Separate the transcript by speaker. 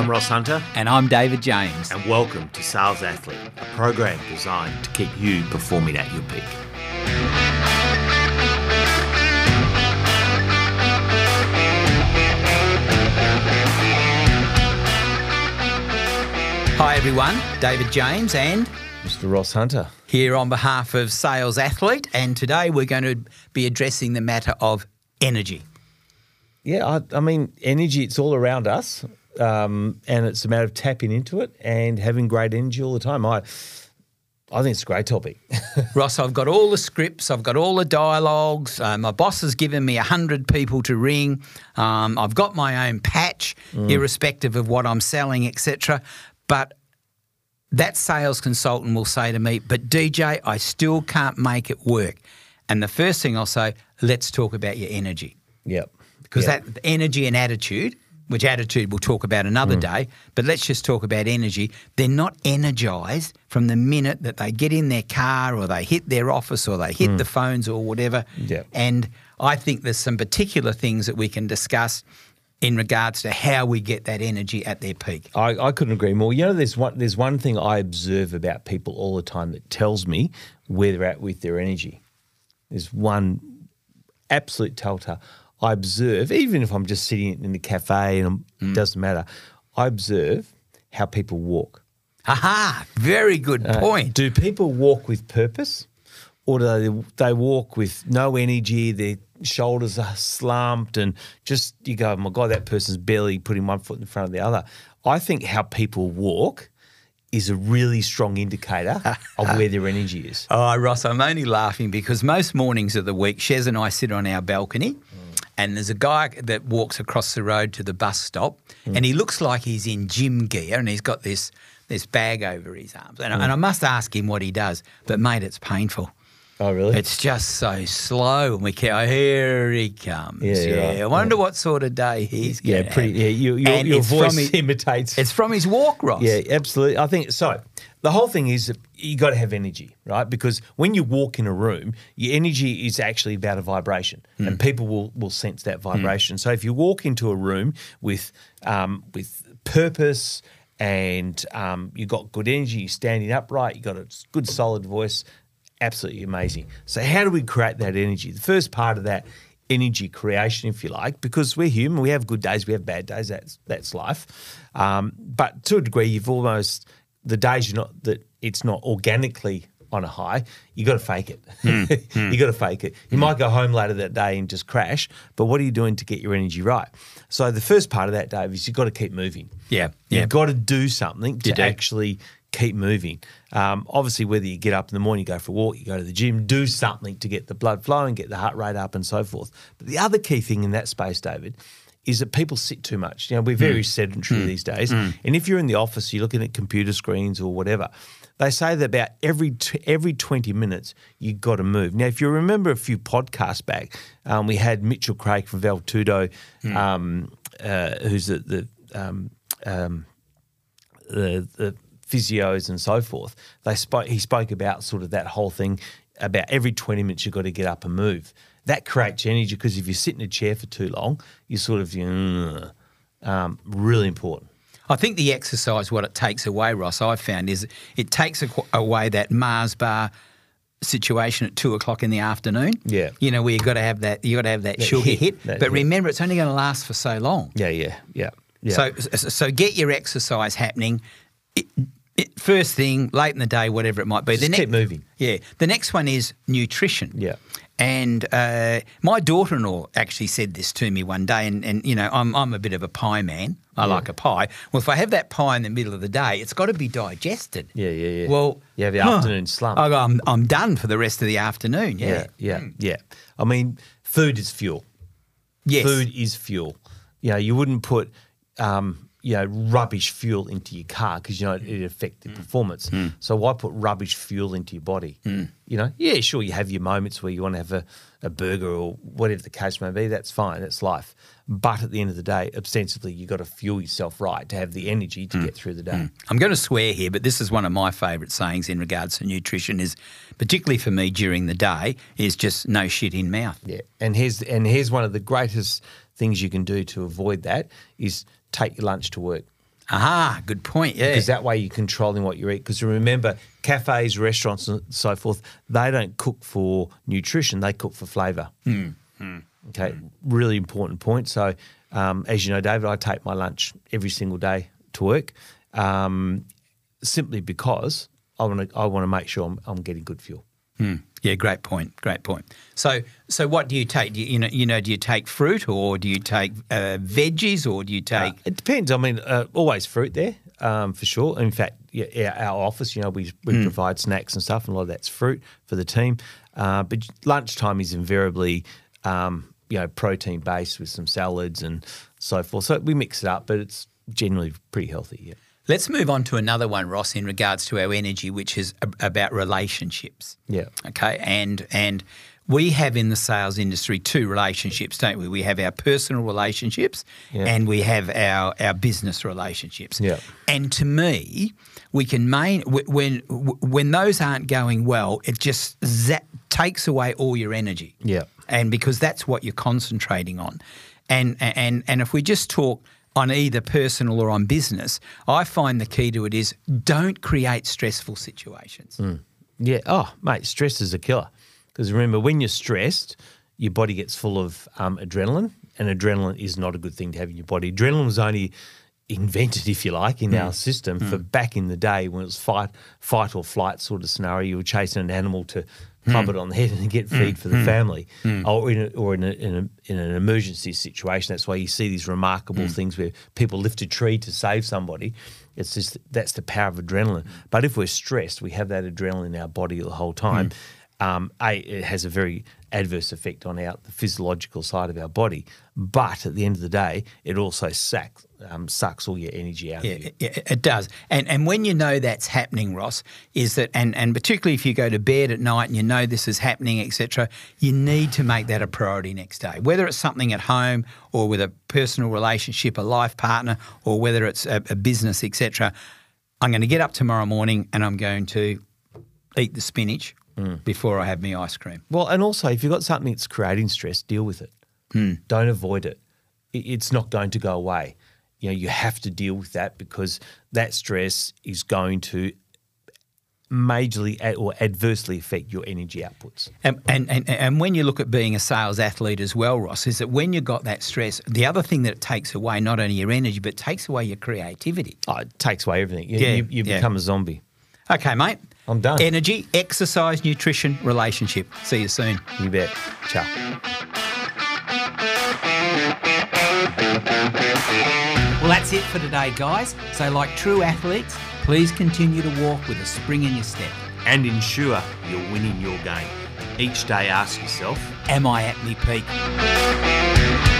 Speaker 1: I'm Ross Hunter,
Speaker 2: And I'm David James.
Speaker 1: and welcome to Sales Athlete, a program designed to keep you performing at your peak.
Speaker 2: Hi, everyone. David James, and
Speaker 1: Mr. Ross Hunter.
Speaker 2: here on behalf of Sales Athlete. And today we're going to be addressing the matter of energy.
Speaker 3: Yeah, I, I mean, energy, it's all around us. Um, and it's a matter of tapping into it and having great energy all the time. I, I think it's a great topic.
Speaker 2: Ross, I've got all the scripts, I've got all the dialogues. Uh, my boss has given me 100 people to ring. Um, I've got my own patch, irrespective of what I'm selling, etc. But that sales consultant will say to me, But DJ, I still can't make it work. And the first thing I'll say, Let's talk about your energy.
Speaker 3: yep.
Speaker 2: Because
Speaker 3: Yep.
Speaker 2: that energy and attitude, which attitude we'll talk about another hmm. day, but let's just talk about energy. They're not energized from the minute that they get in their car or they hit their office or they hit hmm. the phones or whatever.
Speaker 3: Yep.
Speaker 2: And I think there's some particular things that we can discuss in regards to how we get that energy at their peak.
Speaker 3: I, I couldn't agree more. You know, there's one there's one thing I observe about people all the time that tells me where they're at with their energy. There's one absolute telltale. I observe, even if I'm just sitting in the cafe and
Speaker 2: Mm.
Speaker 3: it doesn't matter. I observe how people walk.
Speaker 2: Aha, very good point.
Speaker 3: Do people walk with purpose, or do they, they walk with no energy? Their shoulders are slumped, and just you go, oh my God, that person's barely putting one foot in front of the other. I think how people walk is a really strong indicator of where their energy is.
Speaker 2: Oh, Ross, I'm only laughing because most mornings of the week, Shez and I sit on our balcony, and there's a guy that walks across the road to the bus stop, hmm. and he looks like he's in gym gear, and he's got this this bag over his arms, and, and I hmm. must ask him what he does, but mate, it's painful.
Speaker 3: Oh, really?
Speaker 2: It's just so slow, and we can oh, here he comes.
Speaker 3: Yeah,
Speaker 2: Yeah,
Speaker 3: right.
Speaker 2: I wonder what sort of day he's
Speaker 3: yeah, pretty.
Speaker 2: have.
Speaker 3: Yeah, you, your, your voice
Speaker 2: his-
Speaker 3: imitates.
Speaker 2: It's from his walk, Ross.
Speaker 3: Yeah, absolutely. I think so. The whole thing is you got to have energy, right? Because when you walk in a room, your energy is actually about a vibration, and people will will sense that vibration. So if you walk into a room with um, with purpose and um, you got good energy, you're standing upright, you got a good solid voice, absolutely amazing. So how do we create that energy? The first part of that energy creation, if you like, because we're human. We have good days, we have bad days. That's that's life. Um, but to a degree, you've almost the days you're not that it's not organically on a high. You got to hmm. hmm. fake it. you got to fake it. You might go home later that day and just crash. But what are you doing to get your energy right? So the first part of that, Dave, is you've got to keep moving.
Speaker 2: Yeah, yeah.
Speaker 3: You've got to do something to
Speaker 2: do.
Speaker 3: actually keep moving. Um, obviously, whether you get up in the morning, you go for a walk, you go to the gym, do something to get the blood flowing, get the heart rate up, and so forth. But the other key thing in that space, David, is that people sit too much. You know, we're very sedentary these days, and if you're in the office, you're looking at computer screens or whatever. They say that about every t- every 20 minutes you've got to move. Now, if you remember a few podcasts back, um, we had Mitchell Craig from Valtudo, um, uh, who's the, the um, um, the, the physios and so forth, they spoke. He spoke about sort of that whole thing about every twenty minutes you've got to get up and move. That creates energy because if you sit in a chair for too long, you sort of you know, um, really important.
Speaker 2: I think the exercise, what it takes away, Ross, I've found is it takes away that Mars bar situation at two o'clock in the afternoon.
Speaker 3: Yeah.
Speaker 2: you know where you've got to have that, you've got to have that,
Speaker 3: That
Speaker 2: sugar
Speaker 3: hit,
Speaker 2: hit.
Speaker 3: that
Speaker 2: but
Speaker 3: hit.
Speaker 2: remember, it's only going to last for so long.
Speaker 3: Yeah, yeah, yeah, yeah.
Speaker 2: So, so get your exercise happening. It, it, first thing, late in the day, whatever it might be.
Speaker 3: Just
Speaker 2: the
Speaker 3: keep moving.
Speaker 2: Yeah. The next one is nutrition.
Speaker 3: Yeah.
Speaker 2: And uh, my daughter-in-law actually said this to me one day, and, and you know, I'm I'm a bit of a pie man. I like a pie. Well, if I have that pie in the middle of the day, it's got to be digested.
Speaker 3: Yeah, yeah, yeah.
Speaker 2: Well,
Speaker 3: You have the
Speaker 2: huh,
Speaker 3: afternoon slump.
Speaker 2: I'm I'm done for the rest of the afternoon. Yeah.
Speaker 3: yeah, yeah, yeah. I mean, food is fuel.
Speaker 2: Yes.
Speaker 3: Food is fuel. You know, you wouldn't put, um, you know, rubbish fuel into your car because you know it affect the mm. performance. Mm. So why put rubbish fuel into your body? Mm. You know, yeah, sure, you have your moments where you want to have a, a burger or whatever the case may be. That's fine. That's life. But at the end of the day, ostensibly, you've got to fuel yourself right to have the energy to get through the day.
Speaker 2: I'm going to swear here, but this is one of my favourite sayings in regards to nutrition. Is particularly for me during the day is just no shit in mouth.
Speaker 3: Yeah, and here's and here's one of the greatest things you can do to avoid that is take your lunch to work.
Speaker 2: Ah, good point. Yeah.
Speaker 3: because that way you're controlling what you eat. Because remember, cafes, restaurants, and so forth, they don't cook for nutrition; they cook for flavour. Okay, really important point. So, um, as you know, David, I take my lunch every single day to work, um, simply because I want to. I want to make sure I'm, I'm getting good fuel.
Speaker 2: Yeah, great point. Great point. So, so what do you take? Do you, you know, you know, do you take fruit or do you take uh, veggies or do you take?
Speaker 3: It depends. I mean, uh, always fruit there um, for sure. In fact, yeah, our our office, you know, we, we provide snacks and stuff, and a lot of that's fruit for the team. Uh, but lunchtime is invariably, um, you know, protein based with some salads and so forth. So we mix it up, but it's generally pretty healthy. Yeah.
Speaker 2: Let's move on to another one, Ross, in regards to our energy, which is ab- about relationships.
Speaker 3: Yeah.
Speaker 2: Okay, and and we have in the sales industry two relationships, don't we? We have our personal relationships
Speaker 3: Yeah.
Speaker 2: and we have our our business relationships.
Speaker 3: Yeah.
Speaker 2: And to me, we can main when when those aren't going well, it just zap, takes away all your energy.
Speaker 3: Yeah.
Speaker 2: And because that's what you're concentrating on. And and and if we just talk on either personal or on business, I find the key to it is don't create stressful situations.
Speaker 3: Yeah. Oh, mate, stress is a killer. Because remember, when you're stressed, your body gets full of um, adrenaline, and adrenaline is not a good thing to have in your body. Adrenaline is only invented, if you like, in hmm. our system for hmm. back in the day when it was fight, fight or flight sort of scenario. You were chasing an animal to club hmm. it on the head and get feed for the family, or in a, or in, a, in, a, in an emergency situation. That's why you see these remarkable things where people lift a tree to save somebody. It's just that's the power of adrenaline. But if we're stressed, we have that adrenaline in our body the whole time. Um, a, it has a very adverse effect on our the physiological side of our body. But at the end of the day, it also sucks um, sucks all your energy out
Speaker 2: Yeah,
Speaker 3: of you.
Speaker 2: it, it does. And and when you know that's happening, Ross, is that and and particularly if you go to bed at night and you know this is happening, etc., you need to make that a priority next day. Whether it's something at home or with a personal relationship, a life partner, or whether it's a, a business, etc. I'm going to get up tomorrow morning and I'm going to eat the spinach Mm. before I have my ice cream.
Speaker 3: Well, and also if you've got something that's creating stress, deal with it. Hmm. Don't avoid it. It's not going to go away. You know, you have to deal with that because that stress is going to majorly or adversely affect your energy outputs.
Speaker 2: And, and, and, and when you look at being a sales athlete as well, Ross, is that when you've got that stress, the other thing that it takes away, not only your energy, but it takes away your creativity.
Speaker 3: Oh, it takes away everything. You,
Speaker 2: Yeah,
Speaker 3: you, you
Speaker 2: yeah.
Speaker 3: become a zombie.
Speaker 2: Okay, mate.
Speaker 3: I'm done.
Speaker 2: Energy, exercise, nutrition, relationship. See you soon.
Speaker 3: You bet. Ciao.
Speaker 2: Well, that's it for today, guys. So, like true athletes, please continue to walk with a spring in your step.
Speaker 1: And ensure you're winning your game. Each day ask yourself,
Speaker 2: Am I at my peak?